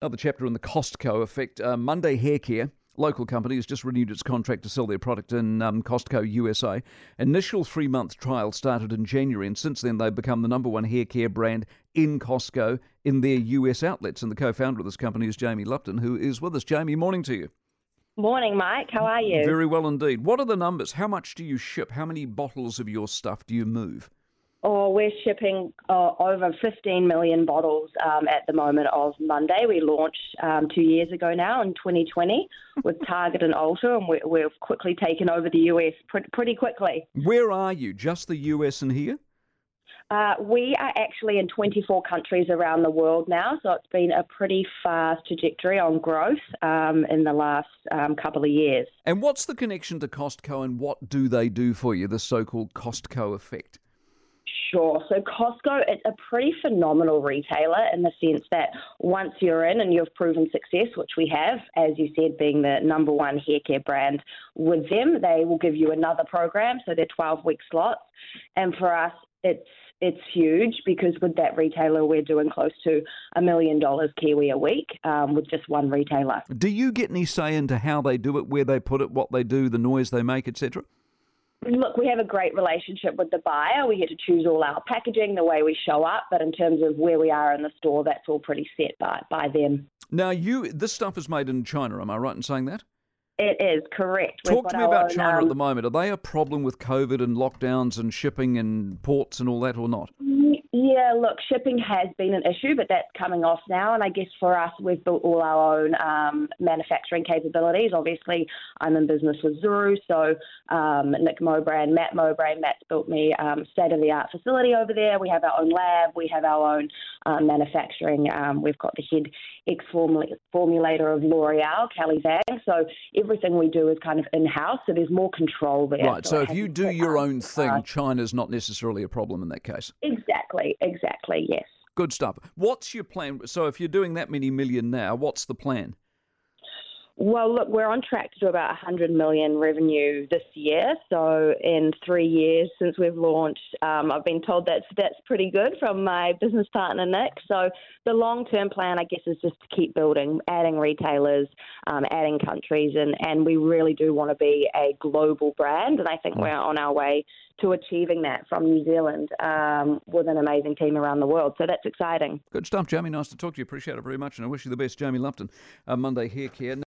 Another chapter in the Costco effect. Uh, Monday Hair Care, local company, has just renewed its contract to sell their product in um, Costco USA. Initial three month trial started in January, and since then they've become the number one hair care brand in Costco in their US outlets. And the co founder of this company is Jaimee Lupton, who is with us. Jaimee, morning to you. Morning, Mike. How are you? Very well indeed. What are the numbers? How much do you ship? How many bottles of your stuff do you move? Oh, we're shipping uh, over 15 million bottles um, at the moment of Monday. We launched um, two years ago now in 2020 with Target and Ulta, and we, we've quickly taken over the US pretty, pretty quickly. Where are you? Just the US and here? Uh, we are actually in 24 countries around the world now, so it's been a pretty fast trajectory on growth um, in the last um, couple of years. And what's the connection to Costco and what do they do for you, the so called Costco effect? Sure. So Costco is a pretty phenomenal retailer in the sense that once you're in and you've proven success, which we have, as you said, being the number one hair care brand with them, they will give you another program. So they're 12 week slots. And for us, it's it's huge because with that retailer, we're doing close to a million dollars Kiwi a week um, with just one retailer. Do you get any say into how they do it, where they put it, what they do, the noise they make, etc.? Look, we have a great relationship with the buyer. We get to choose all our packaging, the way we show up, but in terms of where we are in the store, that's all pretty set by, by them. Now, you this stuff is made in China. Am I right in saying that? It is correct. Talk to me about own, China um, at the moment. Are they a problem with COVID and lockdowns and shipping and ports and all that, or not? Yeah, look, shipping has been an issue, but that's coming off now. And I guess for us, we've built all our own um, manufacturing capabilities. Obviously, I'm in business with Zuru, so um, Nick Mowbray and Matt Mowbray. Matt's built me um, state of the art facility over there. We have our own lab, we have our own um, manufacturing. Um, we've got the head ex formulator of L'Oreal, Kelly Vang. So everything we do is kind of in house, so there's more control there. Right, so, so if you do your own thing, China's not necessarily a problem in that case. Exactly. Exactly, exactly, yes. Good stuff. What's your plan? So, if you're doing that many million now, what's the plan? Well, look, we're on track to do about 100 million revenue this year. So, in three years since we've launched, um, I've been told that's that's pretty good from my business partner Nick. So, the long-term plan, I guess, is just to keep building, adding retailers, um, adding countries, and and we really do want to be a global brand. And I think we're on our way to achieving that from New Zealand um, with an amazing team around the world. So that's exciting. Good stuff, Jaimee. Nice to talk to you. Appreciate it very much, and I wish you the best, Jaimee Lupton. Uh, Monday Hair Care.